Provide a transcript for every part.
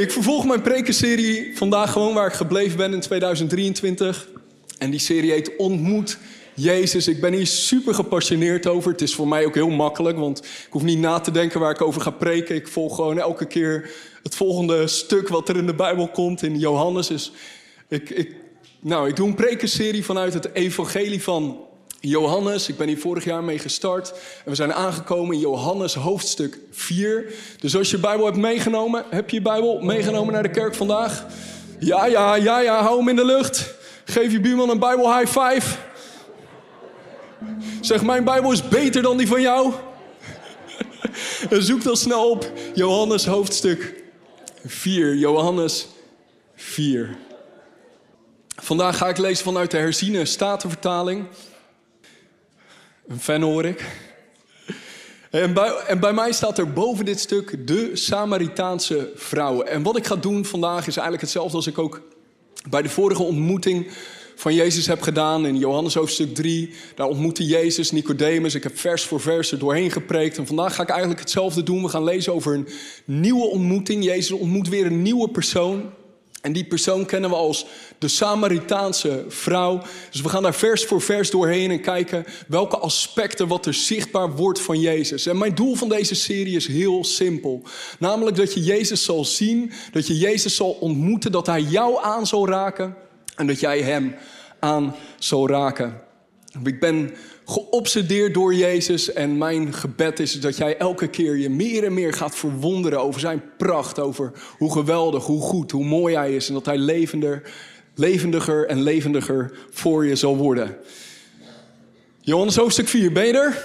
Ik vervolg mijn prekenserie vandaag gewoon waar ik gebleven ben in 2023. En die serie heet Ontmoet Jezus. Ik ben hier super gepassioneerd over. Het is voor mij ook heel makkelijk, want ik hoef niet na te denken waar ik over ga preken. Ik volg gewoon elke keer het volgende stuk wat er in de Bijbel komt in Johannes. Dus ik, ik, nou, ik doe een prekenserie vanuit het evangelie van Johannes. Ik ben hier vorig jaar mee gestart. En we zijn aangekomen in Johannes hoofdstuk 4. Dus als je Bijbel hebt meegenomen, heb je je Bijbel meegenomen naar de kerk vandaag? Ja, ja, ja, ja, hou hem in de lucht. Geef je buurman een Bijbel high five. Zeg, mijn Bijbel is beter dan die van jou. Zoek dan snel op Johannes hoofdstuk 4. Johannes 4. Vandaag ga ik lezen vanuit de herziene statenvertaling. Een fan hoor ik. En bij, en bij, mij staat er boven dit stuk de Samaritaanse vrouwen. En wat ik ga doen vandaag is eigenlijk hetzelfde als ik ook bij de vorige ontmoeting van Jezus heb gedaan. In Johannes hoofdstuk 3, daar ontmoette Jezus Nicodemus. Ik heb vers voor vers er doorheen gepreekt. En vandaag ga ik eigenlijk hetzelfde doen. We gaan lezen over een nieuwe ontmoeting. Jezus ontmoet weer een nieuwe persoon. En die persoon kennen we als de Samaritaanse vrouw. Dus we gaan daar vers voor vers doorheen en kijken welke aspecten wat er zichtbaar wordt van Jezus. En mijn doel van deze serie is heel simpel. Namelijk dat je Jezus zal zien, dat je Jezus zal ontmoeten, dat Hij jou aan zal raken en dat jij Hem aan zal raken. Ik ben geobsedeerd door Jezus en mijn gebed is dat jij elke keer je meer en meer gaat verwonderen over zijn pracht, over hoe geweldig, hoe goed, hoe mooi hij is en dat hij levender, levendiger en levendiger voor je zal worden. Johannes hoofdstuk 4, ben je er?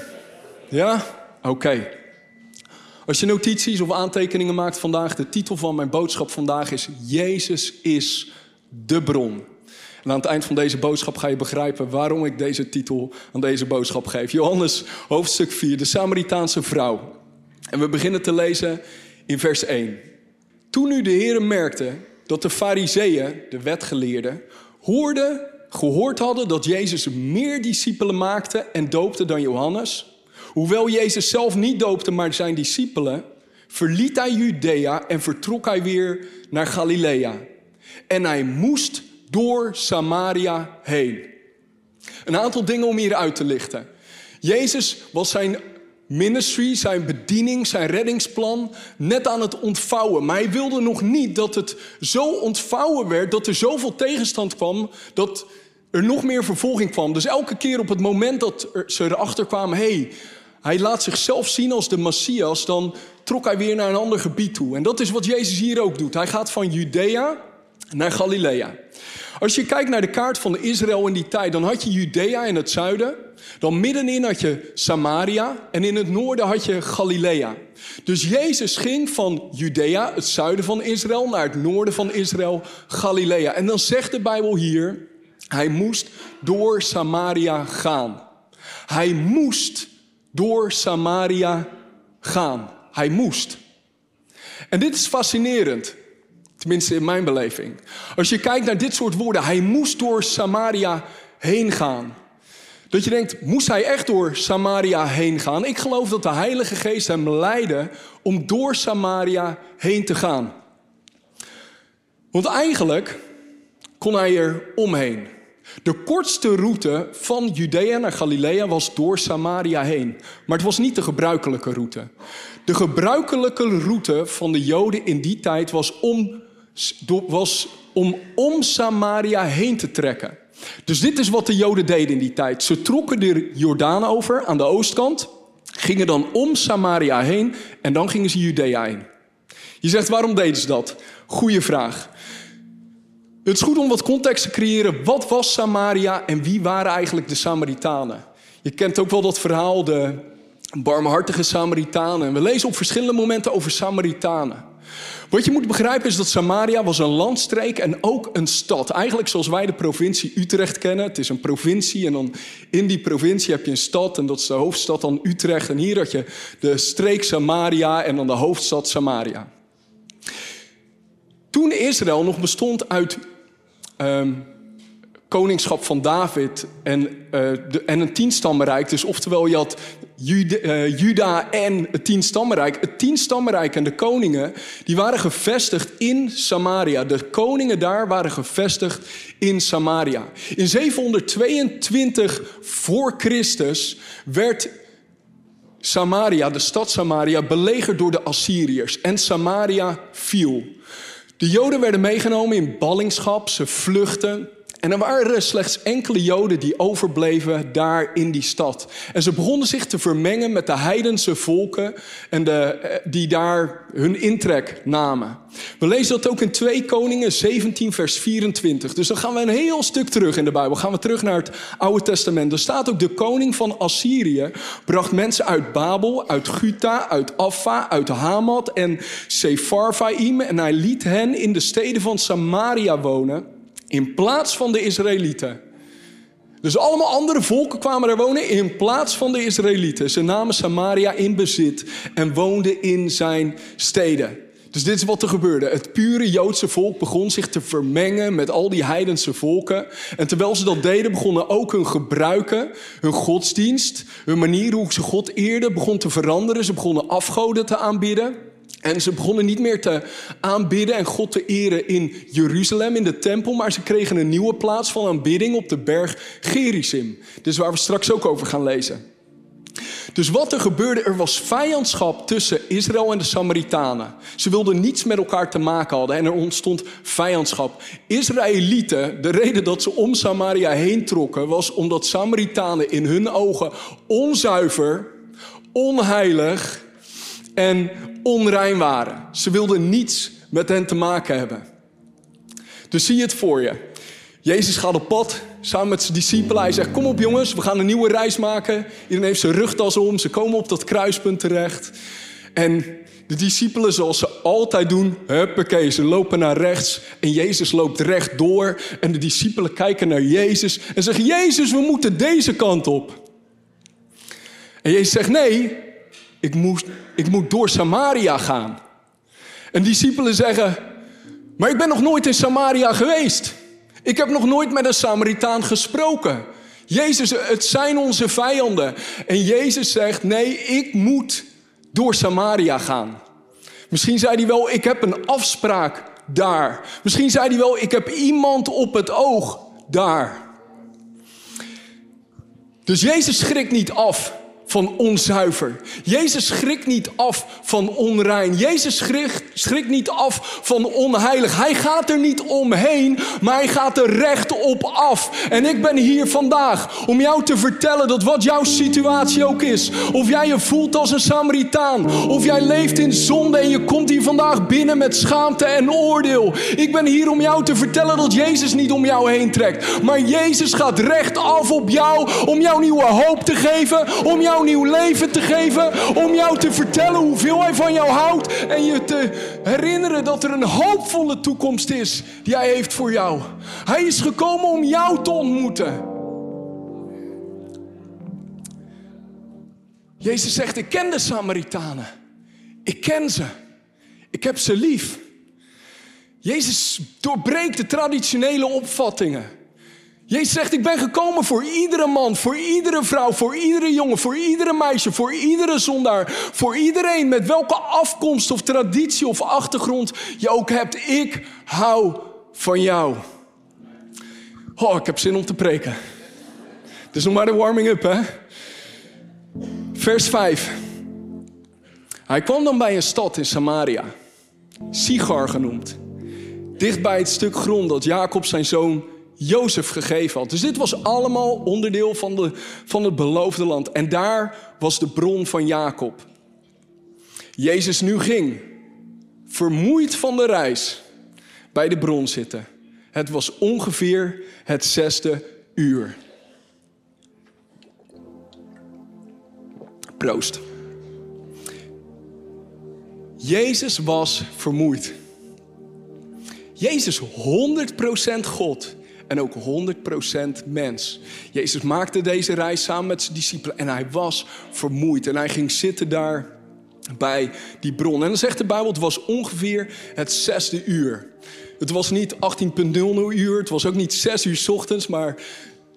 Ja? Oké. Als je notities of aantekeningen maakt vandaag, de titel van mijn boodschap vandaag is Jezus is de bron. Aan het eind van deze boodschap ga je begrijpen waarom ik deze titel aan deze boodschap geef. Johannes hoofdstuk 4, de Samaritaanse vrouw. En we beginnen te lezen in vers 1. Toen nu de heren merkte dat de fariseeën, de wetgeleerden, hoorden, gehoord hadden dat Jezus meer discipelen maakte en doopte dan Johannes, hoewel Jezus zelf niet doopte, maar zijn discipelen, verliet hij Judea en vertrok hij weer naar Galilea. En hij moest door Samaria heen. Een aantal dingen om hier uit te lichten. Jezus was zijn ministry, zijn bediening, zijn reddingsplan net aan het ontvouwen. Maar hij wilde nog niet dat het zo ontvouwen werd, dat er zoveel tegenstand kwam, dat er nog meer vervolging kwam. Dus elke keer op het moment dat ze erachter kwamen, hey, hij laat zichzelf zien als de Messias, dan trok hij weer naar een ander gebied toe. En dat is wat Jezus hier ook doet. Hij gaat van Judea naar Galilea. Als je kijkt naar de kaart van Israël in die tijd, dan had je Judea in het zuiden. Dan middenin had je Samaria en in het noorden had je Galilea. Dus Jezus ging van Judea, het zuiden van Israël, naar het noorden van Israël, Galilea. En dan zegt de Bijbel hier, hij moest door Samaria gaan. Hij moest door Samaria gaan. Hij moest. En dit is fascinerend. Tenminste in mijn beleving. Als je kijkt naar dit soort woorden, hij moest door Samaria heen gaan. Dat je denkt, moest hij echt door Samaria heen gaan? Ik geloof dat de Heilige Geest hem leidde om door Samaria heen te gaan. Want eigenlijk kon hij er omheen. De kortste route van Judea naar Galilea was door Samaria heen. Maar het was niet de gebruikelijke route. De gebruikelijke route van de Joden in die tijd was om was om om Samaria heen te trekken. Dus dit is wat de Joden deden in die tijd. Ze trokken de Jordaan over aan de oostkant, gingen dan om Samaria heen en dan gingen ze Judea heen. Je zegt, waarom deden ze dat? Goeie vraag. Het is goed om wat context te creëren. Wat was Samaria en wie waren eigenlijk de Samaritanen? Je kent ook wel dat verhaal, de barmhartige Samaritanen. We lezen op verschillende momenten over Samaritanen. Wat je moet begrijpen is dat Samaria was een landstreek en ook een stad. Eigenlijk zoals wij de provincie Utrecht kennen. Het is een provincie en dan in die provincie heb je een stad en dat is de hoofdstad dan Utrecht. En hier had je de streek Samaria en dan de hoofdstad Samaria. Toen Israël nog bestond uit um, koningschap van David en, uh, en een tienstammenrijk, dus oftewel je had Uh, Juda en het tienstammenrijk. Het tienstammenrijk en de koningen, die waren gevestigd in Samaria. De koningen daar waren gevestigd in Samaria. In 722 voor Christus werd Samaria, de stad Samaria, belegerd door de Assyriërs. En Samaria viel. De Joden werden meegenomen in ballingschap, ze vluchten. En er waren slechts enkele Joden die overbleven daar in die stad. En ze begonnen zich te vermengen met de heidense volken en de, eh, die daar hun intrek namen. We lezen dat ook in 2 Koningen 17, vers 24. Dus dan gaan we een heel stuk terug in de Bijbel. Gaan we terug naar het Oude Testament. Er staat ook de koning van Assyrië bracht mensen uit Babel, uit Guta, uit Affa, uit Hamat en Sepharvaim. En hij liet hen in de steden van Samaria wonen in plaats van de Israëlieten. Dus allemaal andere volken kwamen daar wonen in plaats van de Israëlieten. Ze namen Samaria in bezit en woonden in zijn steden. Dus dit is wat er gebeurde. Het pure Joodse volk begon zich te vermengen met al die heidense volken. En terwijl ze dat deden, begonnen ook hun gebruiken, hun godsdienst, hun manier hoe ze God eerden, begon te veranderen. Ze begonnen afgoden te aanbieden. En ze begonnen niet meer te aanbidden en God te eren in Jeruzalem, in de tempel, maar ze kregen een nieuwe plaats van aanbidding op de berg Gerizim. Dus waar we straks ook over gaan lezen. Dus wat er gebeurde, er was vijandschap tussen Israël en de Samaritanen. Ze wilden niets met elkaar te maken hadden en er ontstond vijandschap. Israëlieten, de reden dat ze om Samaria heen trokken, was omdat Samaritanen in hun ogen onzuiver, onheilig en onrein waren. Ze wilden niets met hen te maken hebben. Dus zie je het voor je. Jezus gaat op pad samen met zijn discipelen. Hij zegt: Kom op, jongens, we gaan een nieuwe reis maken. Iedereen heeft zijn rugtas om. Ze komen op dat kruispunt terecht. En de discipelen, zoals ze altijd doen, huppakee, ze lopen naar rechts. En Jezus loopt recht door. En de discipelen kijken naar Jezus en zeggen: Jezus, we moeten deze kant op. En Jezus zegt: Nee, ik moet, ik moet door Samaria gaan. En discipelen zeggen, maar ik ben nog nooit in Samaria geweest. Ik heb nog nooit met een Samaritaan gesproken. Jezus, het zijn onze vijanden. En Jezus zegt, nee, ik moet door Samaria gaan. Misschien zei hij wel, ik heb een afspraak daar. Misschien zei hij wel, ik heb iemand op het oog daar. Dus Jezus schrikt niet af van onzuiver. Jezus schrikt niet af van onrein. Jezus schrikt, schrikt niet af van onheilig. Hij gaat er niet omheen, maar hij gaat er recht op af. En ik ben hier vandaag om jou te vertellen dat wat jouw situatie ook is, of jij je voelt als een Samaritaan, of jij leeft in zonde en je komt hier vandaag binnen met schaamte en oordeel. Ik ben hier om jou te vertellen dat Jezus niet om jou heen trekt, maar Jezus gaat recht af op jou om jou nieuwe hoop te geven, om jou nieuw leven te geven. Om jou te vertellen hoeveel Hij van jou houdt. En je te herinneren dat er een hoopvolle toekomst is die Hij heeft voor jou. Hij is gekomen om jou te ontmoeten. Jezus zegt, ik ken de Samaritanen. Ik ken ze. Ik heb ze lief. Jezus doorbreekt de traditionele opvattingen. Jezus zegt, ik ben gekomen voor iedere man, voor iedere vrouw, voor iedere jongen, voor iedere meisje, voor iedere zondaar, voor iedereen met welke afkomst of traditie of achtergrond je ook hebt. Ik hou van jou. Oh, ik heb zin om te preken. Het is nog maar de warming up, hè? Vers 5. Hij kwam dan bij een stad in Samaria, Sigar genoemd, dicht bij het stuk grond dat Jacob zijn zoon Jozef gegeven had. Dus dit was allemaal onderdeel van, de, van het beloofde land. En daar was de bron van Jacob. Jezus nu ging, vermoeid van de reis, bij de bron zitten. Het was ongeveer het zesde uur. Proost. Jezus was vermoeid. Jezus 100% God en ook 100% mens. Jezus maakte deze reis samen met zijn discipelen en hij was vermoeid. En hij ging zitten daar bij die bron. En dan zegt de Bijbel, het was ongeveer het zesde uur. Het was niet 18.00 uur, het was ook niet 6 uur ochtends, maar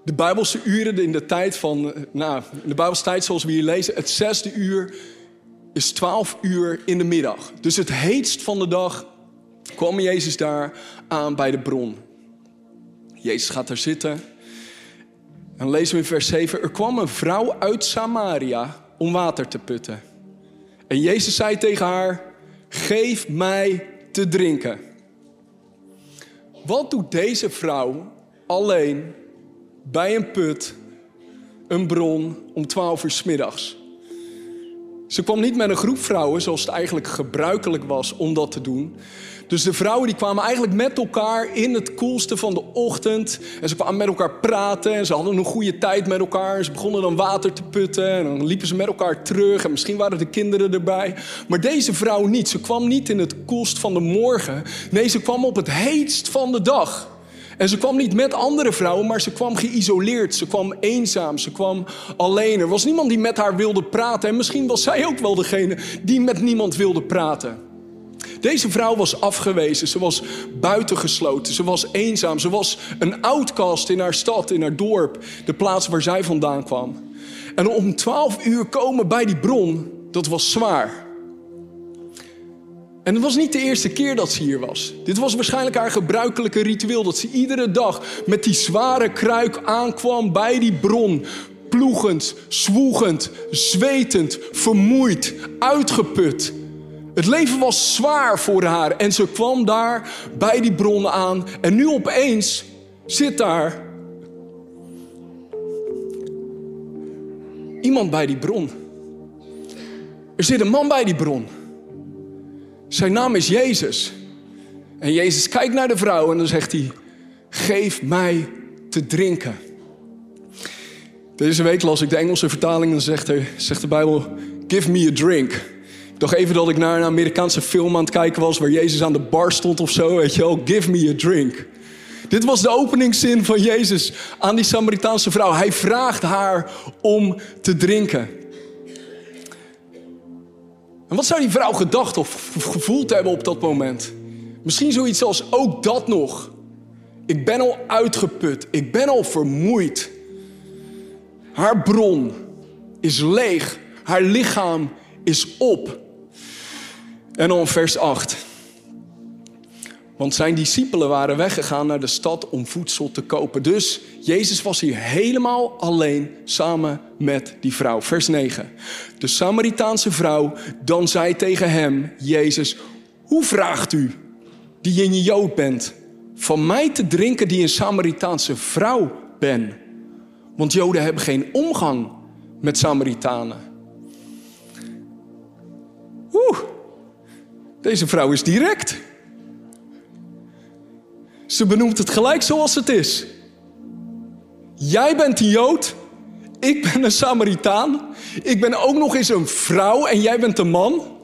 de Bijbelse uren in de tijd van, nou, de Bijbelse tijd zoals we hier lezen, het zesde uur is twaalf uur in de middag. Dus het heetst van de dag kwam Jezus daar aan bij de bron. Jezus gaat daar zitten. En lezen we in vers 7, er kwam een vrouw uit Samaria om water te putten. En Jezus zei tegen haar, geef mij te drinken. Wat doet deze vrouw alleen bij een put, een bron, om 12 uur s middags? Ze kwam niet met een groep vrouwen, zoals het eigenlijk gebruikelijk was om dat te doen. Dus de vrouwen die kwamen eigenlijk met elkaar in het koelste van de ochtend. En ze kwamen met elkaar praten en ze hadden een goede tijd met elkaar. En ze begonnen dan water te putten en dan liepen ze met elkaar terug. En misschien waren de kinderen erbij. Maar deze vrouw niet. Ze kwam niet in het koelst van de morgen. Nee, ze kwam op het heetst van de dag. En ze kwam niet met andere vrouwen, maar ze kwam geïsoleerd. Ze kwam eenzaam, ze kwam alleen. Er was niemand die met haar wilde praten. En misschien was zij ook wel degene die met niemand wilde praten. Deze vrouw was afgewezen, ze was buitengesloten, ze was eenzaam, ze was een outcast in haar stad, in haar dorp, de plaats waar zij vandaan kwam. En om twaalf uur komen bij die bron, dat was zwaar. En het was niet de eerste keer dat ze hier was. Dit was waarschijnlijk haar gebruikelijke ritueel. Dat ze iedere dag met die zware kruik aankwam bij die bron. Ploegend, zwoegend, zwetend, vermoeid, uitgeput. Het leven was zwaar voor haar en ze kwam daar bij die bron aan. En nu opeens zit daar iemand bij die bron. Er zit een man bij die bron. Zijn naam is Jezus. En Jezus kijkt naar de vrouw en dan zegt hij: Geef mij te drinken. Deze week las ik de Engelse vertaling en zegt, zegt de Bijbel: Give me a drink. Ik even dat ik naar een Amerikaanse film aan het kijken was waar Jezus aan de bar stond of zo. Weet je wel, give me a drink. Dit was de openingszin van Jezus aan die Samaritaanse vrouw. Hij vraagt haar om te drinken. En wat zou die vrouw gedacht of gevoeld hebben op dat moment? Misschien zoiets als ook dat nog. Ik ben al uitgeput, ik ben al vermoeid. Haar bron is leeg, haar lichaam is op. En dan vers 8. Want zijn discipelen waren weggegaan naar de stad om voedsel te kopen. Dus Jezus was hier helemaal alleen samen met die vrouw. Vers 9. De Samaritaanse vrouw dan zei tegen hem, Jezus, hoe vraagt u, die je Jood bent, van mij te drinken die een Samaritaanse vrouw ben? Want Joden hebben geen omgang met Samaritanen. Oeh, deze vrouw is direct. Ze benoemt het gelijk zoals het is. Jij bent een Jood, ik ben een Samaritaan, ik ben ook nog eens een vrouw en jij bent een man.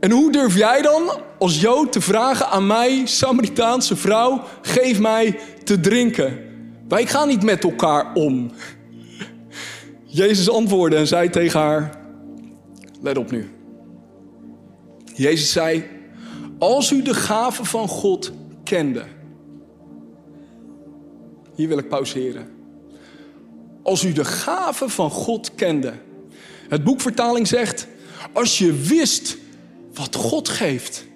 En hoe durf jij dan als Jood te vragen aan mij, Samaritaanse vrouw, geef mij te drinken? Wij gaan niet met elkaar om. Jezus antwoordde en zei tegen haar, let op nu. Jezus zei, als u de gave van God kende. Hier wil ik pauzeren. Als u de gave van God kende. Het boekvertaling zegt, als je wist wat God geeft.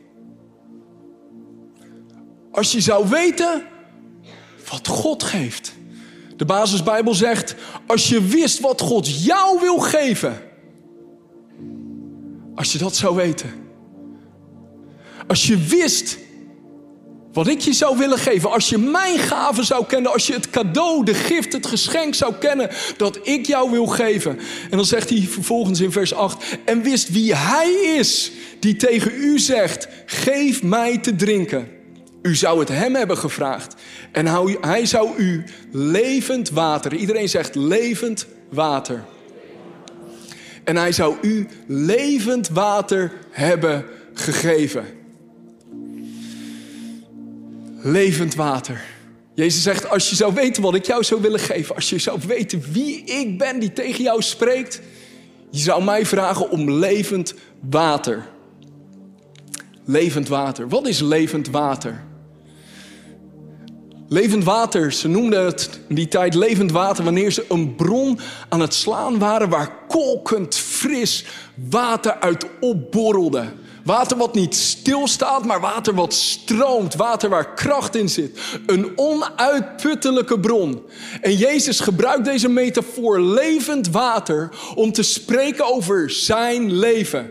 Als je zou weten wat God geeft. De basisbijbel zegt, als je wist wat God jou wil geven. Als je dat zou weten. Als je wist wat ik je zou willen geven, als je mijn gave zou kennen, als je het cadeau, de gift, het geschenk zou kennen dat ik jou wil geven. En dan zegt hij vervolgens in vers 8, en wist wie hij is die tegen u zegt, geef mij te drinken. U zou het hem hebben gevraagd en hij zou u levend water, iedereen zegt levend water. En hij zou u levend water hebben gegeven levend water. Jezus zegt, als je zou weten wat ik jou zou willen geven, als je zou weten wie ik ben die tegen jou spreekt, je zou mij vragen om levend water. Levend water. Wat is levend water? Levend water, ze noemden het in die tijd levend water wanneer ze een bron aan het slaan waren waar kolkend fris water uit opborrelde. Water wat niet stilstaat, maar water wat stroomt. Water waar kracht in zit. Een onuitputtelijke bron. En Jezus gebruikt deze metafoor levend water om te spreken over zijn leven.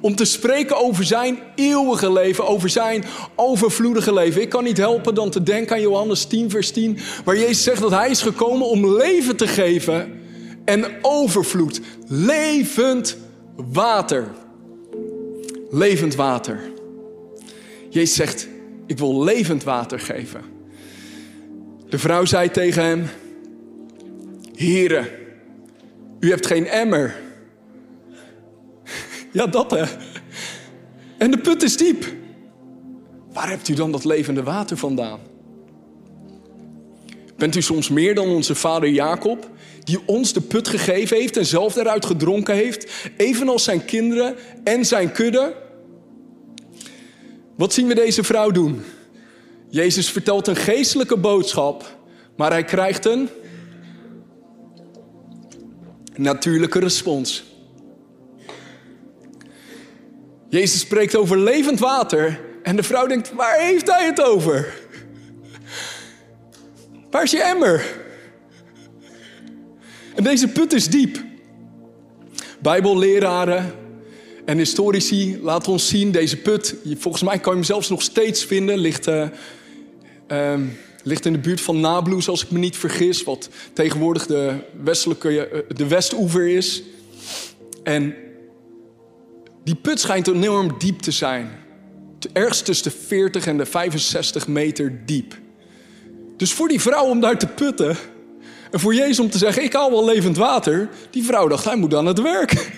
Om te spreken over zijn eeuwige leven, over zijn overvloedige leven. Ik kan niet helpen dan te denken aan Johannes 10, vers 10, waar Jezus zegt dat hij is gekomen om leven te geven en overvloed. Levend water. Levend water. Jezus zegt, ik wil levend water geven. De vrouw zei tegen hem, Here, u hebt geen emmer ja, dat hè. En de put is diep. Waar hebt u dan dat levende water vandaan? Bent u soms meer dan onze vader Jacob, die ons de put gegeven heeft en zelf daaruit gedronken heeft, evenals zijn kinderen en zijn kudde? Wat zien we deze vrouw doen? Jezus vertelt een geestelijke boodschap, maar hij krijgt een natuurlijke respons. Jezus spreekt over levend water en de vrouw denkt, waar heeft hij het over? Waar is je emmer? En deze put is diep. Bijbelleraren en historici laten ons zien, deze put, volgens mij kan je hem zelfs nog steeds vinden, ligt, uh, ligt in de buurt van Nablus, als ik me niet vergis, wat tegenwoordig de, westelijke, eh, de Westoever is. En die put schijnt enorm diep te zijn. Ergens tussen de 40 en de 65 meter diep. Dus voor die vrouw om daar te putten. En voor Jezus om te zeggen: Ik haal wel levend water. Die vrouw dacht: Hij moet aan het werk.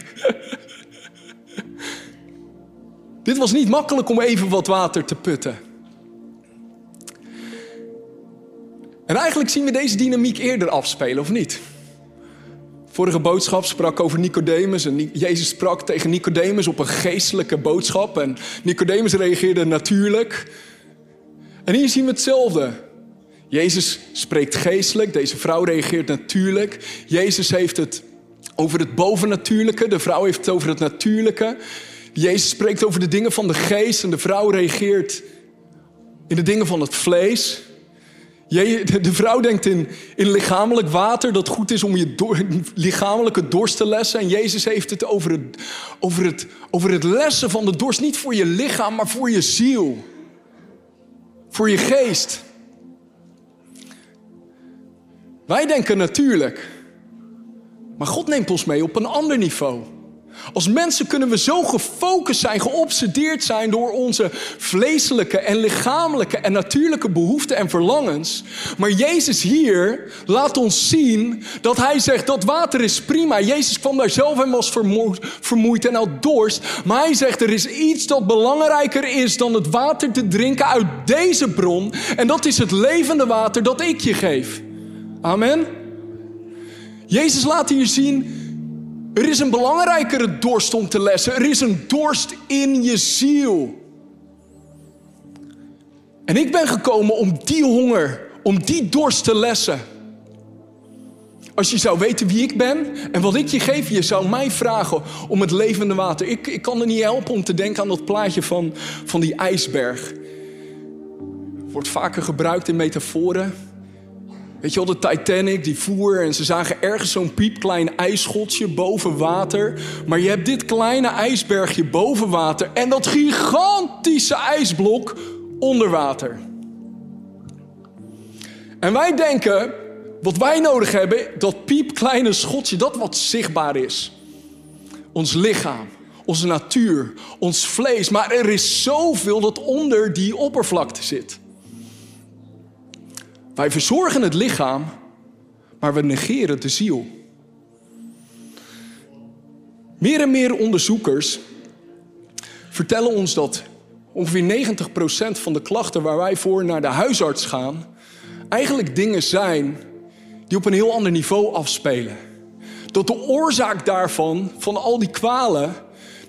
Dit was niet makkelijk om even wat water te putten. En eigenlijk zien we deze dynamiek eerder afspelen, of niet? Vorige boodschap sprak over Nicodemus. En Jezus sprak tegen Nicodemus op een geestelijke boodschap. En Nicodemus reageerde natuurlijk. En hier zien we hetzelfde. Jezus spreekt geestelijk, deze vrouw reageert natuurlijk. Jezus heeft het over het bovennatuurlijke, de vrouw heeft het over het natuurlijke. Jezus spreekt over de dingen van de geest en de vrouw reageert in de dingen van het vlees. De vrouw denkt in, in lichamelijk water dat goed is om je lichamelijke dorst te lessen. En Jezus heeft het over, het over het over het lessen van de dorst. Niet voor je lichaam, maar voor je ziel. Voor je geest. Wij denken natuurlijk. Maar God neemt ons mee op een ander niveau. Als mensen kunnen we zo gefocust zijn, geobsedeerd zijn door onze vleeselijke en lichamelijke en natuurlijke behoeften en verlangens. Maar Jezus hier laat ons zien dat hij zegt dat water is prima. Jezus kwam daar zelf en was vermoeid en had dorst. Maar hij zegt er is iets dat belangrijker is dan het water te drinken uit deze bron. En dat is het levende water dat ik je geef. Amen. Jezus laat hier zien er is een belangrijkere dorst om te lessen. Er is een dorst in je ziel. En ik ben gekomen om die honger, om die dorst te lessen. Als je zou weten wie ik ben en wat ik je geef, je zou mij vragen om het levende water. Ik, ik kan er niet helpen om te denken aan dat plaatje van, van die ijsberg. Wordt vaker gebruikt in metaforen. Weet je wel, de Titanic die voer en ze zagen ergens zo'n piepklein ijsschotje boven water. Maar je hebt dit kleine ijsbergje boven water en dat gigantische ijsblok onder water. En wij denken, wat wij nodig hebben, dat piepkleine schotje, dat wat zichtbaar is. Ons lichaam, onze natuur, ons vlees. Maar er is zoveel dat onder die oppervlakte zit. Wij verzorgen het lichaam, maar we negeren de ziel. Meer en meer onderzoekers vertellen ons dat ongeveer 90% van de klachten waar wij voor naar de huisarts gaan, eigenlijk dingen zijn die op een heel ander niveau afspelen. Dat de oorzaak daarvan, van al die kwalen,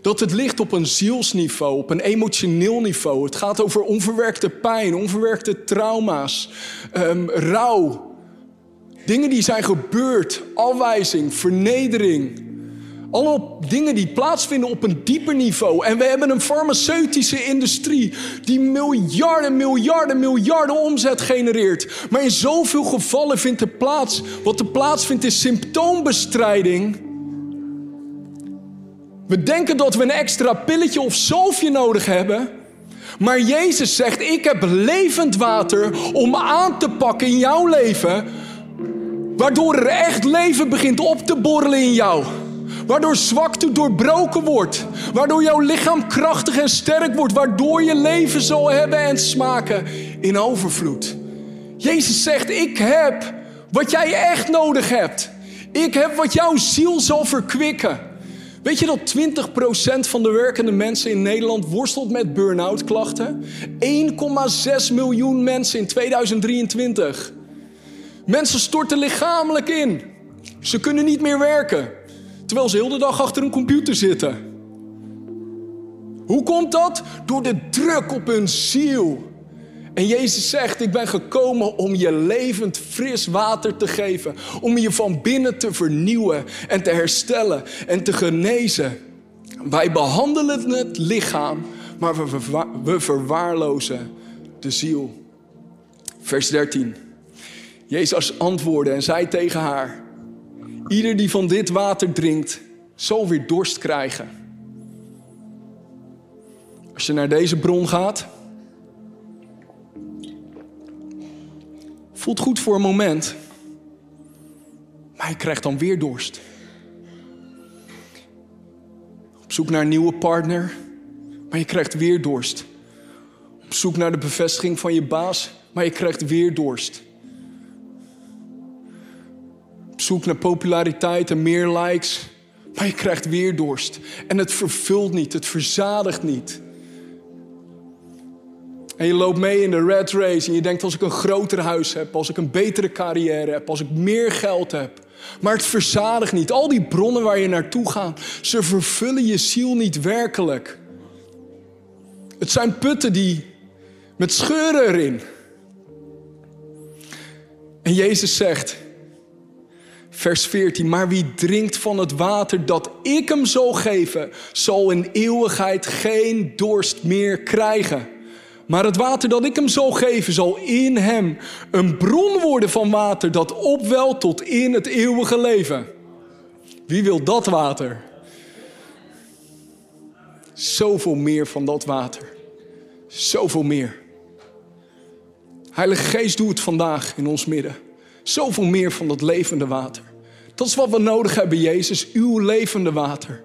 Dat het ligt op een zielsniveau, op een emotioneel niveau. Het gaat over onverwerkte pijn, onverwerkte trauma's, um, rouw. Dingen die zijn gebeurd, afwijzing, vernedering. Allemaal dingen die plaatsvinden op een dieper niveau. En we hebben een farmaceutische industrie die miljarden, miljarden, miljarden omzet genereert. Maar in zoveel gevallen vindt er plaats, wat er plaatsvindt is symptoombestrijding. We denken dat we een extra pilletje of zalfje nodig hebben. Maar Jezus zegt, ik heb levend water om aan te pakken in jouw leven. Waardoor er echt leven begint op te borrelen in jou. Waardoor zwakte doorbroken wordt. Waardoor jouw lichaam krachtig en sterk wordt. Waardoor je leven zal hebben en smaken in overvloed. Jezus zegt: Ik heb wat jij echt nodig hebt. Ik heb wat jouw ziel zal verkwikken. Weet je dat 20% van de werkende mensen in Nederland worstelt met burn-out klachten? 1,6 miljoen mensen in 2023. Mensen storten lichamelijk in. Ze kunnen niet meer werken. Terwijl ze heel de dag achter een computer zitten. Hoe komt dat? Door de druk op hun ziel. En Jezus zegt: Ik ben gekomen om je levend fris water te geven. Om je van binnen te vernieuwen en te herstellen en te genezen. Wij behandelen het lichaam, maar we, verwaarlozen de ziel. Vers 13. Jezus antwoordde en zei tegen haar: Ieder die van dit water drinkt, zal weer dorst krijgen. Als je naar deze bron gaat, voelt goed voor een moment, maar je krijgt dan weer dorst. Op zoek naar een nieuwe partner, maar je krijgt weer dorst. Op zoek naar de bevestiging van je baas, maar je krijgt weer dorst zoek naar populariteit en meer likes. Maar je krijgt weer dorst. En het vervult niet, het verzadigt niet. En je loopt mee in de red race en je denkt als ik een groter huis heb, als ik een betere carrière heb, als ik meer geld heb. Maar het verzadigt niet. Al die bronnen waar je naartoe gaat, ze vervullen je ziel niet werkelijk. Het zijn putten die met scheuren erin. En Jezus zegt, Vers 14, maar wie drinkt van het water dat ik hem zal geven, zal in eeuwigheid geen dorst meer krijgen. Maar het water dat ik hem zal geven, zal in hem een bron worden van water dat opwelt tot in het eeuwige leven. Wie wil dat water? Zoveel meer van dat water. Zoveel meer. Heilige Geest, doe het vandaag in ons midden. Zoveel meer van dat levende water. Dat is wat we nodig hebben, Jezus, uw levende water.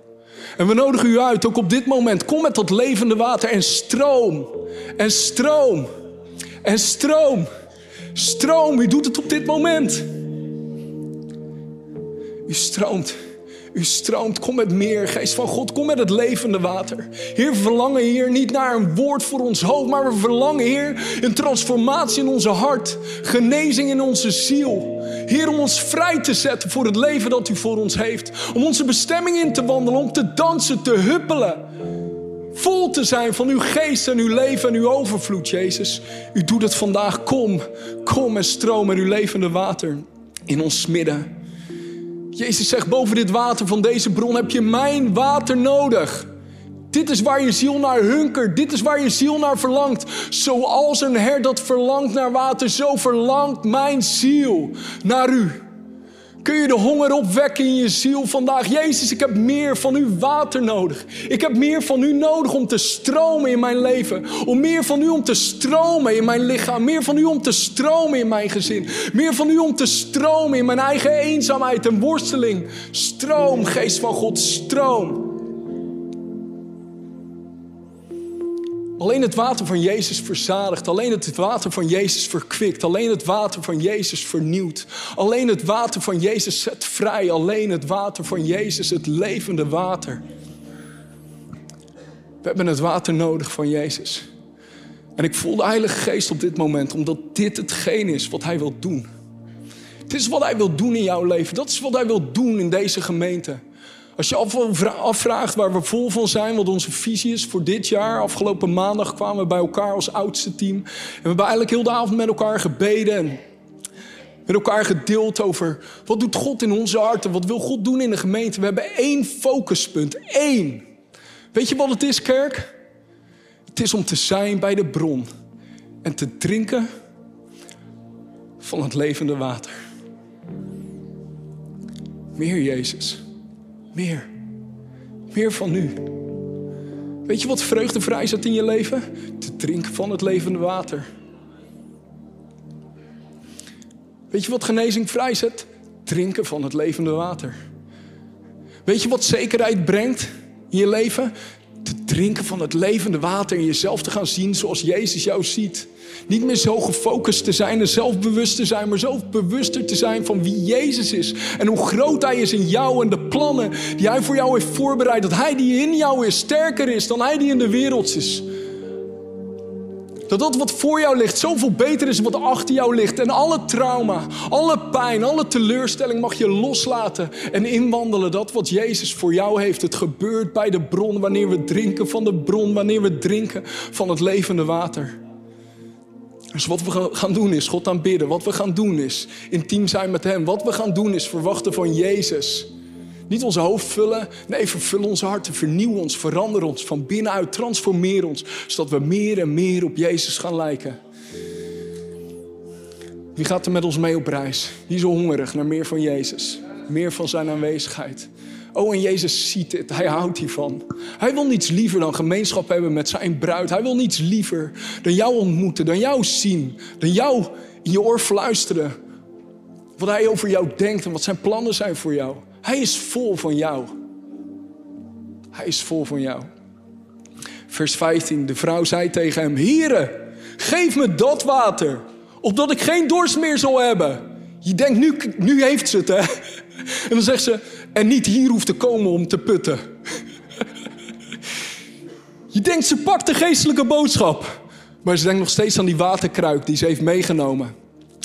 En we nodigen u uit, ook op dit moment. Kom met dat levende water en stroom. En stroom. En stroom. Stroom, u doet het op dit moment. U stroomt. U stroomt, kom met meer, geest van God, kom met het levende water. Heer, we verlangen hier niet naar een woord voor ons hoofd, maar we verlangen, Heer, een transformatie in onze hart, genezing in onze ziel. Heer, om ons vrij te zetten voor het leven dat U voor ons heeft. Om onze bestemming in te wandelen, om te dansen, te huppelen. Vol te zijn van uw geest en uw leven en uw overvloed, Jezus. U doet het vandaag. Kom, kom en stroom met uw levende water in ons midden. Jezus zegt, boven dit water van deze bron heb je mijn water nodig. Dit is waar je ziel naar hunkert. Dit is waar je ziel naar verlangt. Zoals een hert dat verlangt naar water, zo verlangt mijn ziel naar u. Kun je de honger opwekken in je ziel vandaag? Jezus, ik heb meer van uw water nodig. Ik heb meer van u nodig om te stromen in mijn leven. Om meer van u om te stromen in mijn lichaam. Meer van u om te stromen in mijn gezin. Meer van u om te stromen in mijn eigen eenzaamheid en worsteling. Stroom, geest van God, stroom. Alleen het water van Jezus verzadigt. Alleen het water van Jezus verkwikt. Alleen het water van Jezus vernieuwt. Alleen het water van Jezus zet vrij. Alleen het water van Jezus, het levende water. We hebben het water nodig van Jezus. En ik voel de Heilige Geest op dit moment, omdat dit hetgeen is wat Hij wil doen. Dit is wat Hij wil doen in jouw leven. Dat is wat Hij wil doen in deze gemeente. Als je afvraagt waar we vol van zijn, wat onze visie is voor dit jaar. Afgelopen maandag kwamen we bij elkaar als oudste team. En we hebben eigenlijk heel de avond met elkaar gebeden. En met elkaar gedeeld over wat doet God in onze harten? Wat wil God doen in de gemeente? We hebben één focuspunt. één. Weet je wat het is, kerk? Het is om te zijn bij de bron. En te drinken van het levende water. Meer Jezus. Meer. Meer van nu. Weet je wat vreugde vrij zet in je leven? Te drinken van het levende water. Weet je wat genezing vrijzet? Drinken van het levende water. Weet je wat zekerheid brengt in je leven? Te drinken van het levende water en jezelf te gaan zien zoals Jezus jou ziet. Niet meer zo gefocust te zijn en zelfbewust te zijn, maar zo bewuster te zijn van wie Jezus is. En hoe groot Hij is in jou en de plannen die Hij voor jou heeft voorbereid. Dat Hij die in jou is sterker is dan Hij die in de wereld is. Dat wat voor jou ligt zoveel beter is dan wat achter jou ligt. En alle trauma, alle pijn, alle teleurstelling mag je loslaten en inwandelen. Dat wat Jezus voor jou heeft. Het gebeurt bij de bron wanneer we drinken van de bron, wanneer we drinken van het levende water. Dus wat we gaan doen is God aanbidden. Wat we gaan doen is intiem zijn met Hem. Wat we gaan doen is verwachten van Jezus. Niet ons hoofd vullen. Nee, vervul ons hart. Vernieuw ons. Verander ons van binnenuit. Transformeer ons. Zodat we meer en meer op Jezus gaan lijken. Wie gaat er met ons mee op reis? Wie is hongerig naar meer van Jezus? Meer van zijn aanwezigheid. Oh, en Jezus ziet het. Hij houdt hiervan. Hij wil niets liever dan gemeenschap hebben met zijn bruid. Hij wil niets liever dan jou ontmoeten, dan jou zien, dan jou in je oor fluisteren. Wat hij over jou denkt en wat zijn plannen zijn voor jou. Hij is vol van jou. Hij is vol van jou. Vers 15. De vrouw zei tegen hem: Here, geef me dat water, opdat ik geen dorst meer zal hebben. Je denkt, nu, nu heeft ze het, hè? En dan zegt ze: En niet hier hoeft te komen om te putten. Je denkt, ze pakt de geestelijke boodschap. Maar ze denkt nog steeds aan die waterkruik die ze heeft meegenomen.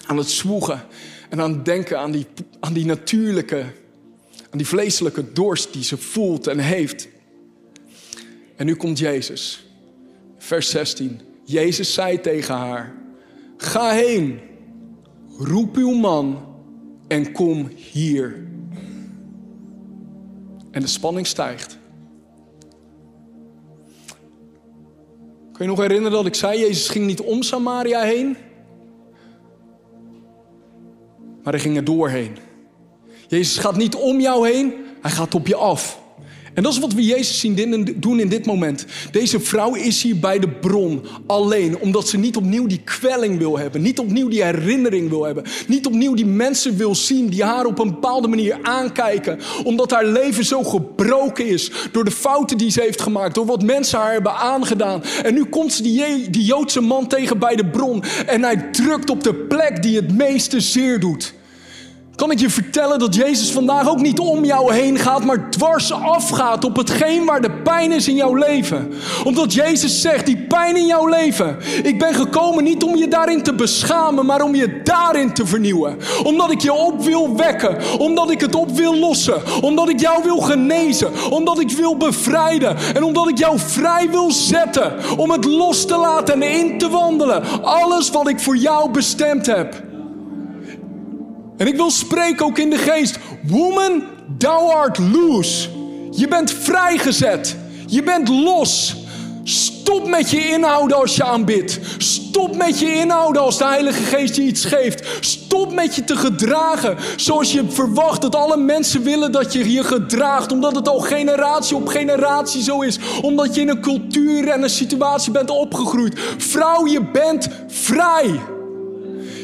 Aan het zwoegen en aan het denken aan die, aan die natuurlijke aan die vleeselijke dorst die ze voelt en heeft. En nu komt Jezus. Vers 16. Jezus zei tegen haar: Ga heen, roep uw man en kom hier. En de spanning stijgt. Kun je nog herinneren dat ik zei: Jezus ging niet om Samaria heen, maar hij ging er doorheen. Jezus gaat niet om jou heen, hij gaat op je af. En dat is wat we Jezus zien doen in dit moment. Deze vrouw is hier bij de bron alleen, omdat ze niet opnieuw die kwelling wil hebben, niet opnieuw die herinnering wil hebben, niet opnieuw die mensen wil zien die haar op een bepaalde manier aankijken, omdat haar leven zo gebroken is door de fouten die ze heeft gemaakt, door wat mensen haar hebben aangedaan. En nu komt ze die, die Joodse man tegen bij de bron en hij drukt op de plek die het meeste zeer doet. Kan ik je vertellen dat Jezus vandaag ook niet om jou heen gaat, maar dwars afgaat op hetgeen waar de pijn is in jouw leven? Omdat Jezus zegt, die pijn in jouw leven, ik ben gekomen niet om je daarin te beschamen, maar om je daarin te vernieuwen. Omdat ik je op wil wekken, omdat ik het op wil lossen, omdat ik jou wil genezen, omdat ik wil bevrijden en omdat ik jou vrij wil zetten om het los te laten en in te wandelen. Alles wat ik voor jou bestemd heb. En ik wil spreken ook in de geest. Woman, thou art loose. Je bent vrijgezet. Je bent los. Stop met je inhouden als je aanbidt. Stop met je inhouden als de Heilige Geest je iets geeft. Stop met je te gedragen zoals je verwacht dat alle mensen willen dat je je gedraagt. Omdat het al generatie op generatie zo is. Omdat je in een cultuur en een situatie bent opgegroeid. Vrouw, je bent vrij.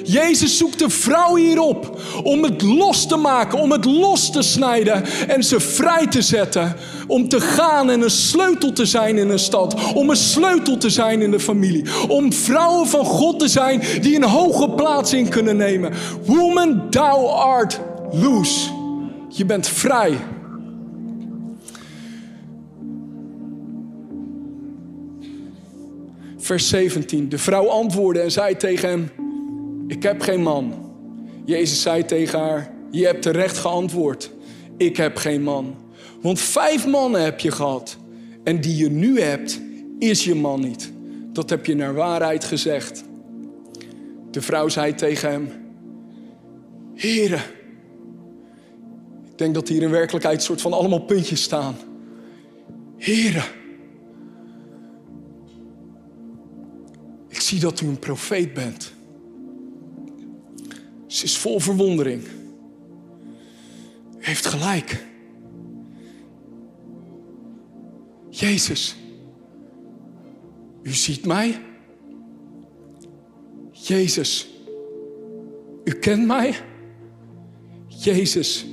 Jezus zoekt de vrouw hierop om het los te maken, om het los te snijden en ze vrij te zetten. Om te gaan en een sleutel te zijn in een stad. Om een sleutel te zijn in de familie. Om vrouwen van God te zijn die een hoge plaats in kunnen nemen. Woman, thou art loose. Je bent vrij. Vers 17. De vrouw antwoordde en zei tegen hem. Ik heb geen man. Jezus zei tegen haar: Je hebt terecht geantwoord. Ik heb geen man. Want vijf mannen heb je gehad. En die je nu hebt, is je man niet. Dat heb je naar waarheid gezegd. De vrouw zei tegen hem: Heren, ik denk dat hier in werkelijkheid een soort van allemaal puntjes staan. Heren, ik zie dat u een profeet bent. Ze is vol verwondering. Heeft gelijk. Jezus, u ziet mij. Jezus, u kent mij. Jezus,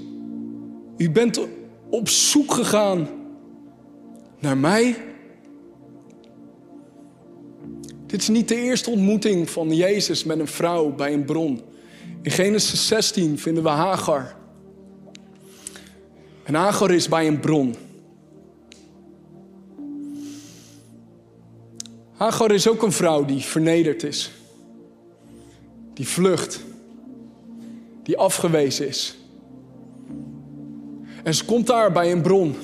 u bent op zoek gegaan naar mij. Dit is niet de eerste ontmoeting van Jezus met een vrouw bij een bron. In Genesis 16 vinden we Hagar. En Hagar is bij een bron. Hagar is ook een vrouw die vernederd is. Die vlucht. Die afgewezen is. En ze komt daar bij een bron.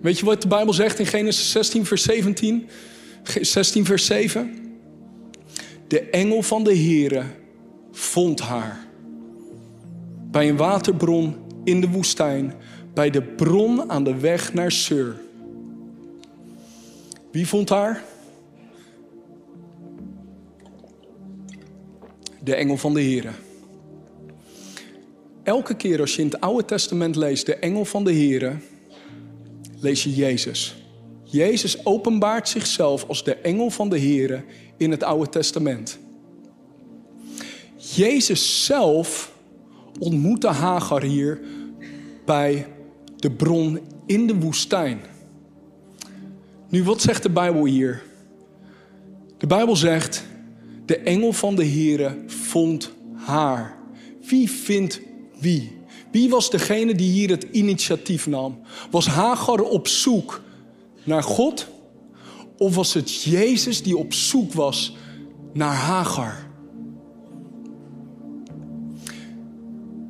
Weet je wat de Bijbel zegt in Genesis 16, vers 17? 16, vers 7. De engel van de Heere vond haar. Bij een waterbron in de woestijn. Bij de bron aan de weg naar Sur. Wie vond haar? De engel van de Heere. Elke keer als je in het Oude Testament leest de engel van de Heere, lees je Jezus. Jezus openbaart zichzelf als de engel van de Heere in het Oude Testament. Jezus zelf ontmoette Hagar hier bij de bron in de woestijn. Nu, wat zegt de Bijbel hier? De Bijbel zegt, de engel van de Heere vond haar. Wie vindt wie? Wie was degene die hier het initiatief nam? Was Hagar op zoek naar God? Of was het Jezus die op zoek was naar Hagar?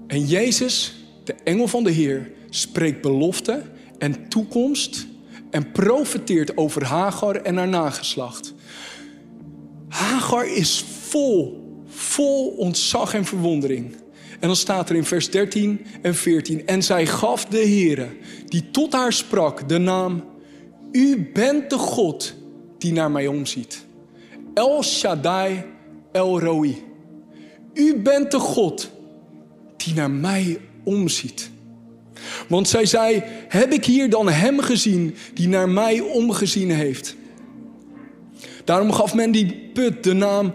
En Jezus, de engel van de Heer, spreekt belofte en toekomst en profeteert over Hagar en haar nageslacht. Hagar is vol, vol ontzag en verwondering. En dan staat er in vers 13 en 14. En zij gaf de Heere, die tot haar sprak, de naam: U bent de God die naar mij omziet. El Shaddai El Roi. U bent de God die naar mij omziet. Want zij zei: Heb ik hier dan hem gezien die naar mij omgezien heeft? Daarom gaf men die put de naam,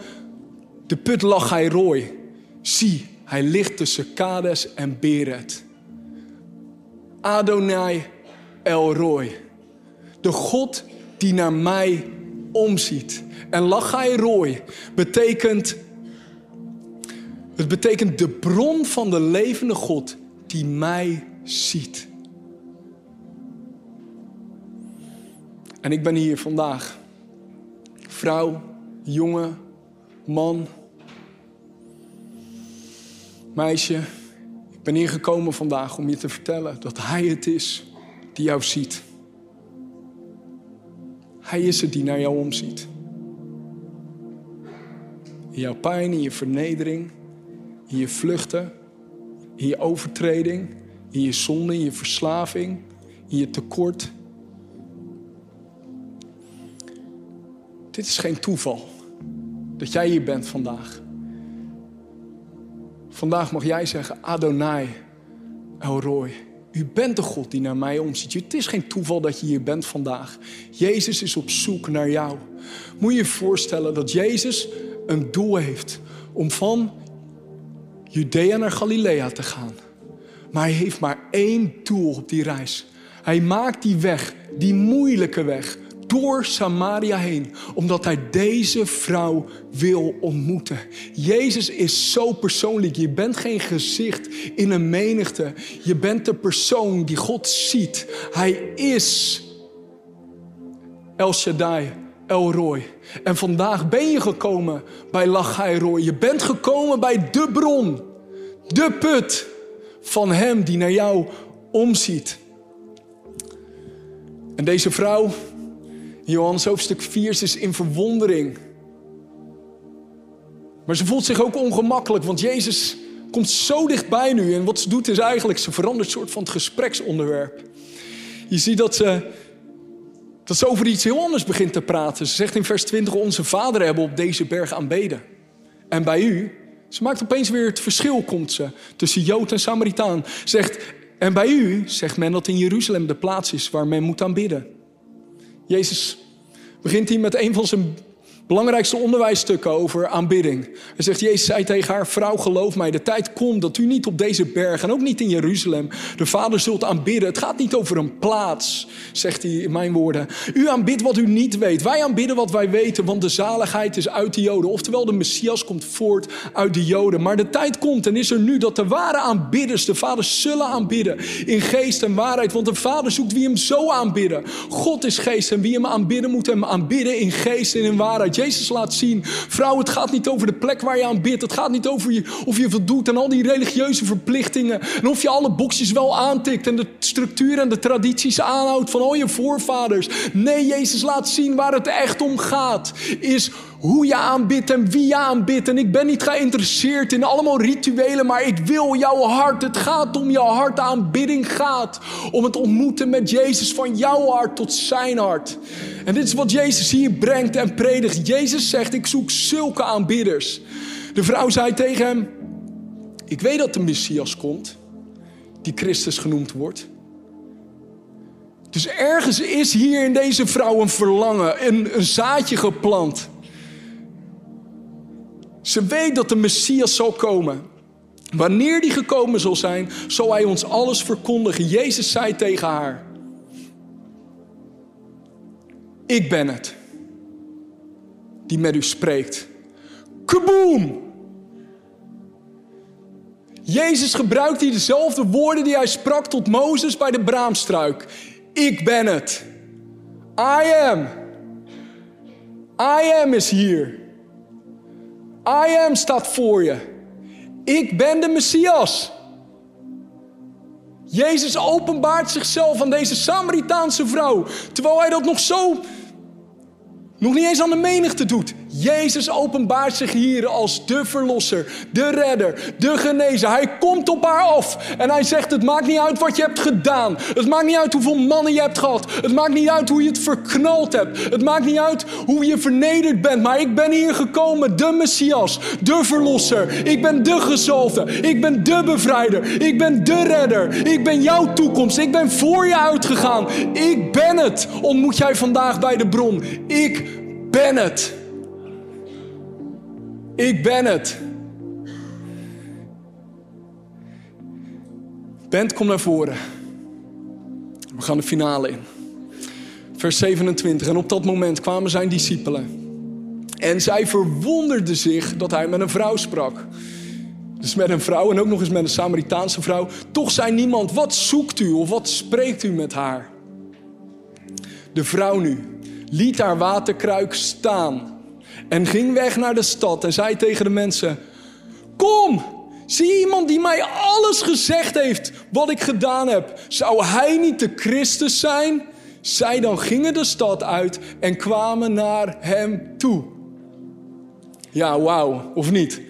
de put Lachai Rooi. Zie, hij ligt tussen Kades en Beret. Adonai El Roy. De God die naar mij omziet. En Lachai Roy betekent... Het betekent de bron van de levende God die mij ziet. En ik ben hier vandaag. Vrouw, jongen, man Meisje, ik ben hier gekomen vandaag om je te vertellen dat Hij het is die jou ziet. Hij is het die naar jou omziet. In jouw pijn, in je vernedering, in je vluchten, in je overtreding, in je zonde, in je verslaving, in je tekort. Dit is geen toeval dat jij hier bent vandaag. Vandaag mag jij zeggen, Adonai, Elroy. U bent de God die naar mij omziet. Het is geen toeval dat je hier bent vandaag. Jezus is op zoek naar jou. Moet je je voorstellen dat Jezus een doel heeft om van Judea naar Galilea te gaan. Maar hij heeft maar één doel op die reis. Hij maakt die weg, die moeilijke weg, door Samaria heen, omdat hij deze vrouw wil ontmoeten. Jezus is zo persoonlijk. Je bent geen gezicht in een menigte. Je bent de persoon die God ziet. Hij is El Shaddai, El Roy. En vandaag ben je gekomen bij Lachai Roy. Je bent gekomen bij de bron, de put, van Hem die naar jou omziet. En deze vrouw, Johannes hoofdstuk 4, ze is in verwondering. Maar ze voelt zich ook ongemakkelijk, want Jezus komt zo dichtbij nu. En wat ze doet is eigenlijk, ze verandert soort van het gespreksonderwerp. Je ziet dat ze, dat over iets heel anders begint te praten. Ze zegt in vers 20, onze vader hebben op deze berg aanbeden. En bij u, ze maakt opeens weer het verschil, komt ze, tussen Jood en Samaritaan. Zegt, en bij u zegt men dat in Jeruzalem de plaats is waar men moet aanbidden. Jezus. Begint hier met een van zijn belangrijkste onderwijsstukken over aanbidding. Hij zegt, Jezus zei tegen haar, vrouw geloof mij, de tijd komt dat u niet op deze berg en ook niet in Jeruzalem de Vader zult aanbidden. Het gaat niet over een plaats, zegt hij in mijn woorden. U aanbidt wat u niet weet. Wij aanbidden wat wij weten, want de zaligheid is uit de Joden. Oftewel, de Messias komt voort uit de Joden. Maar de tijd komt en is er nu dat de ware aanbidders de Vader zullen aanbidden in geest en waarheid. Want de Vader zoekt wie hem zo aanbidden. God is geest en wie hem aanbidden moet hem aanbidden in geest en in waarheid. Jezus laat zien. Vrouw, het gaat niet over de plek waar je aan bidt. Het gaat niet over je, of je voldoet aan al die religieuze verplichtingen. En of je alle boxjes wel aantikt en de structuur en de tradities aanhoudt van al je voorvaders. Nee, Jezus laat zien waar het echt om gaat. Is hoe je aanbidt en wie je aanbidt. En ik ben niet geïnteresseerd in allemaal rituelen, maar ik wil jouw hart. Het gaat om jouw hart. Aanbidding gaat om het ontmoeten met Jezus van jouw hart tot zijn hart. En dit is wat Jezus hier brengt en predikt. Jezus zegt: Ik zoek zulke aanbidders. De vrouw zei tegen hem: Ik weet dat de Messias komt, die Christus genoemd wordt. Dus ergens is hier in deze vrouw een verlangen, een, een zaadje geplant. Ze weet dat de Messias zal komen. Wanneer die gekomen zal zijn, zal hij ons alles verkondigen. Jezus zei tegen haar: Ik ben het die met u spreekt. Kaboom! Jezus gebruikt hier dezelfde woorden die hij sprak tot Mozes bij de braamstruik. Ik ben het. I am. I am is hier. I am staat voor je. Ik ben de Messias. Jezus openbaart zichzelf aan deze Samaritaanse vrouw, terwijl hij dat nog zo nog niet eens aan de menigte doet. Jezus openbaart zich hier als de verlosser, de redder, de genezer. Hij komt op haar af en hij zegt: Het maakt niet uit wat je hebt gedaan. Het maakt niet uit hoeveel mannen je hebt gehad. Het maakt niet uit hoe je het verknald hebt. Het maakt niet uit hoe je vernederd bent. Maar ik ben hier gekomen, de Messias, de verlosser. Ik ben de gezalfde. Ik ben de bevrijder. Ik ben de redder. Ik ben jouw toekomst. Ik ben voor je uitgegaan. Ik ben het. Ontmoet jij vandaag bij de bron. Ik ben het. Ik ben het. Bent, kom naar voren. We gaan de finale in. Vers 27. En op dat moment kwamen zijn discipelen. En zij verwonderden zich dat hij met een vrouw sprak. Dus met een vrouw en ook nog eens met een Samaritaanse vrouw. Toch zei niemand, wat zoekt u of wat spreekt u met haar? De vrouw nu liet haar waterkruik staan en ging weg naar de stad en zei tegen de mensen: Kom, zie iemand die mij alles gezegd heeft wat ik gedaan heb. Zou hij niet de Christus zijn? Zij dan gingen de stad uit en kwamen naar hem toe. Ja, wauw, of niet?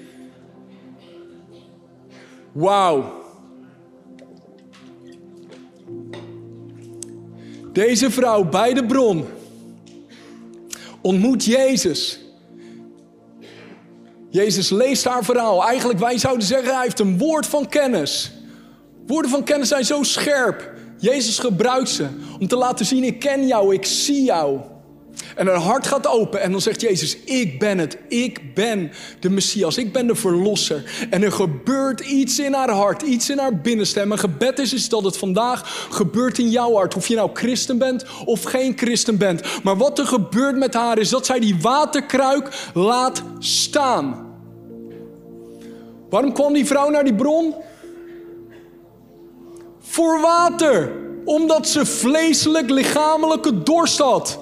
Wauw. Deze vrouw bij de bron ontmoet Jezus. Jezus leest haar verhaal. Eigenlijk, wij zouden zeggen, hij heeft een woord van kennis. Woorden van kennis zijn zo scherp. Jezus gebruikt ze om te laten zien, ik ken jou, ik zie jou. En haar hart gaat open en dan zegt Jezus, ik ben het, ik ben de Messias, ik ben de Verlosser. En er gebeurt iets in haar hart, iets in haar binnenste. En mijn gebed is, is dat het vandaag gebeurt in jouw hart. Of je nou christen bent of geen christen bent. Maar wat er gebeurt met haar is dat zij die waterkruik laat staan. Waarom kwam die vrouw naar die bron? Voor water. Omdat ze vleeselijk, lichamelijke dorst had.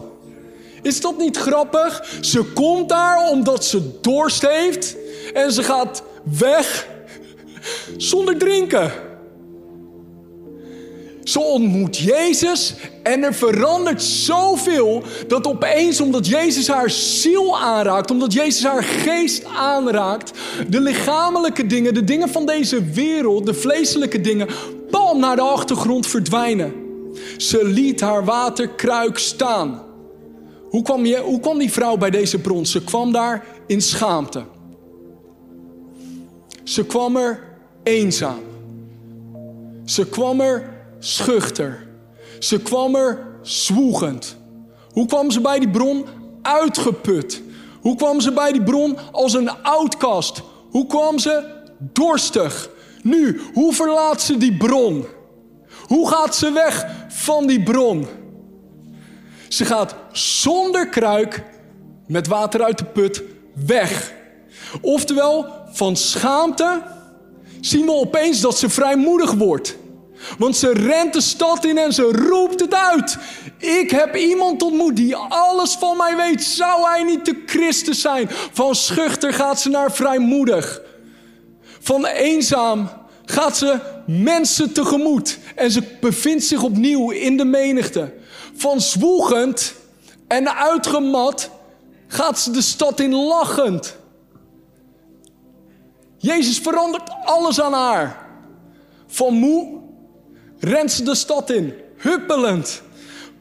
Is dat niet grappig? Ze komt daar omdat ze dorst heeft en ze gaat weg zonder drinken. Ze ontmoet Jezus en er verandert zoveel dat opeens, omdat Jezus haar ziel aanraakt, omdat Jezus haar geest aanraakt, de lichamelijke dingen, de dingen van deze wereld, de vleeselijke dingen, bam naar de achtergrond verdwijnen. Ze liet haar waterkruik staan. Hoe kwam, je, hoe kwam die vrouw bij deze bron? Ze kwam daar in schaamte. Ze kwam er eenzaam. Ze kwam er schuchter. Ze kwam er zwoegend. Hoe kwam ze bij die bron? Uitgeput. Hoe kwam ze bij die bron als een outcast? Hoe kwam ze dorstig? Nu, hoe verlaat ze die bron? Hoe gaat ze weg van die bron? Ze gaat zonder kruik met water uit de put weg. Oftewel, van schaamte zien we opeens dat ze vrijmoedig wordt. Want ze rent de stad in en ze roept het uit. Ik heb iemand ontmoet die alles van mij weet. Zou hij niet de Christus zijn? Van schuchter gaat ze naar vrijmoedig. Van eenzaam gaat ze mensen tegemoet. En ze bevindt zich opnieuw in de menigte. Van zwoegend en uitgemat gaat ze de stad in lachend. Jezus verandert alles aan haar. Van moe rent ze de stad in, huppelend.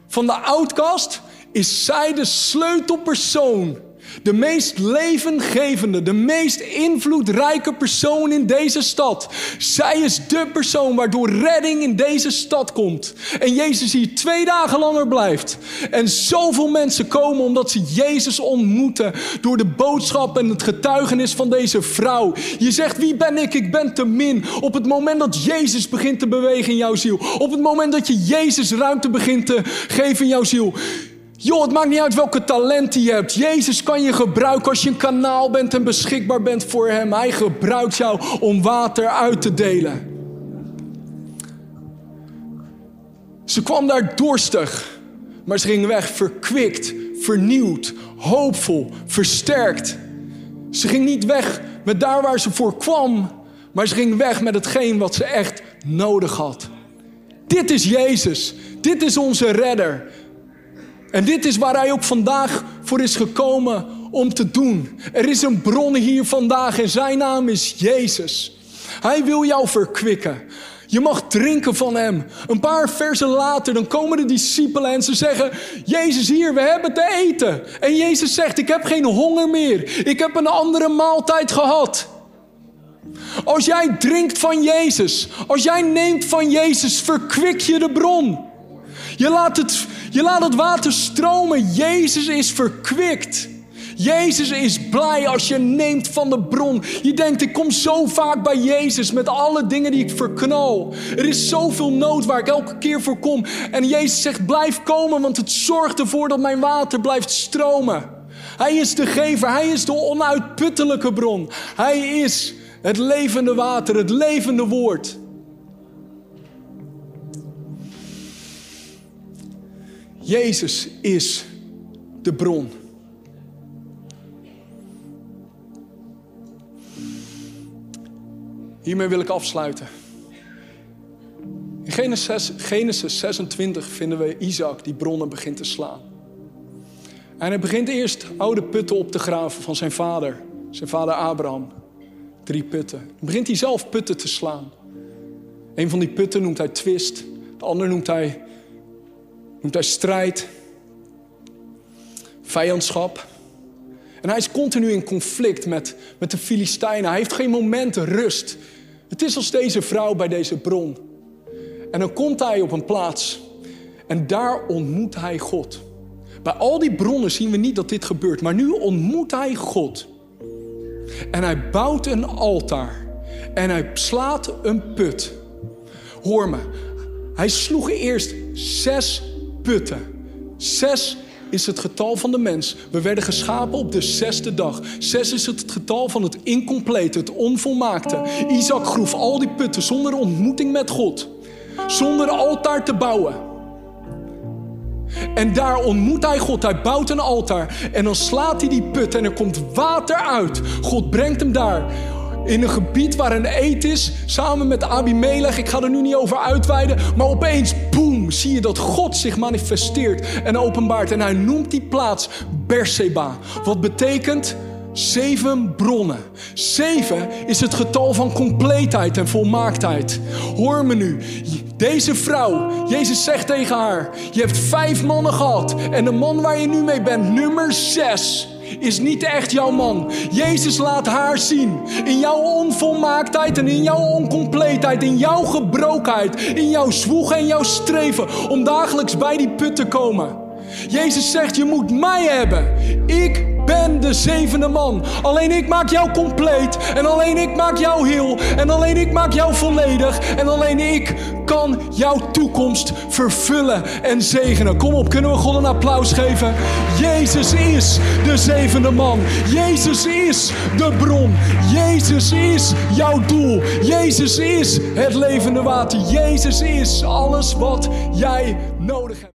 Van de outcast is zij de sleutelpersoon de meest levengevende, de meest invloedrijke persoon in deze stad. Zij is de persoon waardoor redding in deze stad komt. En Jezus hier twee dagen langer blijft. En zoveel mensen komen omdat ze Jezus ontmoeten door de boodschap en het getuigenis van deze vrouw. Je zegt, wie ben ik? Ik ben te min. Op het moment dat Jezus begint te bewegen in jouw ziel. Op het moment dat je Jezus ruimte begint te geven in jouw ziel Joh, het maakt niet uit welke talenten je hebt. Jezus kan je gebruiken als je een kanaal bent en beschikbaar bent voor Hem. Hij gebruikt jou om water uit te delen. Ze kwam daar dorstig, maar ze ging weg verkwikt, vernieuwd, hoopvol, versterkt. Ze ging niet weg met daar waar ze voor kwam, maar ze ging weg met hetgeen wat ze echt nodig had. Dit is Jezus. Dit is onze redder. En dit is waar hij ook vandaag voor is gekomen om te doen. Er is een bron hier vandaag en zijn naam is Jezus. Hij wil jou verkwikken. Je mag drinken van hem. Een paar versen later, dan komen de discipelen en ze zeggen: Jezus, hier, we hebben te eten. En Jezus zegt: Ik heb geen honger meer. Ik heb een andere maaltijd gehad. Als jij drinkt van Jezus, als jij neemt van Jezus, verkwik je de bron. Je laat het, je laat het water stromen. Jezus is verkwikt. Jezus is blij als je neemt van de bron. Je denkt, ik kom zo vaak bij Jezus met alle dingen die ik verknal. Er is zoveel nood waar ik elke keer voor kom. En Jezus zegt, blijf komen, want het zorgt ervoor dat mijn water blijft stromen. Hij is de gever, hij is de onuitputtelijke bron. Hij is het levende water, het levende woord. Jezus is de bron. Hiermee wil ik afsluiten. In Genesis, Genesis 26 vinden we Isaac die bronnen begint te slaan. En hij begint eerst oude putten op te graven van zijn vader, zijn vader Abraham. Drie putten. Dan begint hij zelf putten te slaan. Een van die putten noemt hij twist, de ander noemt hij noemt hij strijd, vijandschap. En hij is continu in conflict met, met de Filistijnen. Hij heeft geen momenten rust. Het is als deze vrouw bij deze bron. En dan komt hij op een plaats en daar ontmoet hij God. Bij al die bronnen zien we niet dat dit gebeurt, maar nu ontmoet hij God. En hij bouwt een altaar en hij slaat een put. Hoor me, hij sloeg eerst zes putten. Zes is het getal van de mens. We werden geschapen op de zesde dag. Zes is het getal van het incomplete, het onvolmaakte. Isaac groef al die putten zonder ontmoeting met God. Zonder altaar te bouwen. En daar ontmoet hij God. Hij bouwt een altaar. En dan slaat hij die put en er komt water uit. God brengt hem daar in een gebied waar een eet is, samen met Abimelech. Ik ga er nu niet over uitweiden, maar opeens, boem, zie je dat God zich manifesteert en openbaart. En hij noemt die plaats Berseba, wat betekent Zeven bronnen. Zeven is het getal van compleetheid en volmaaktheid. Hoor me nu. Deze vrouw, Jezus zegt tegen haar: Je hebt vijf mannen gehad. En de man waar je nu mee bent, nummer zes, is niet echt jouw man. Jezus laat haar zien. In jouw onvolmaaktheid en in jouw oncompleetheid, in jouw gebrokenheid, in jouw zwoeg en jouw streven om dagelijks bij die put te komen. Jezus zegt: Je moet mij hebben. Ik ben de zevende man. Alleen ik maak jou compleet. En alleen ik maak jou heel. En alleen ik maak jou volledig. En alleen ik kan jouw toekomst vervullen en zegenen. Kom op, kunnen we God een applaus geven? Jezus is de zevende man. Jezus is de bron. Jezus is jouw doel. Jezus is het levende water. Jezus is alles wat jij nodig hebt.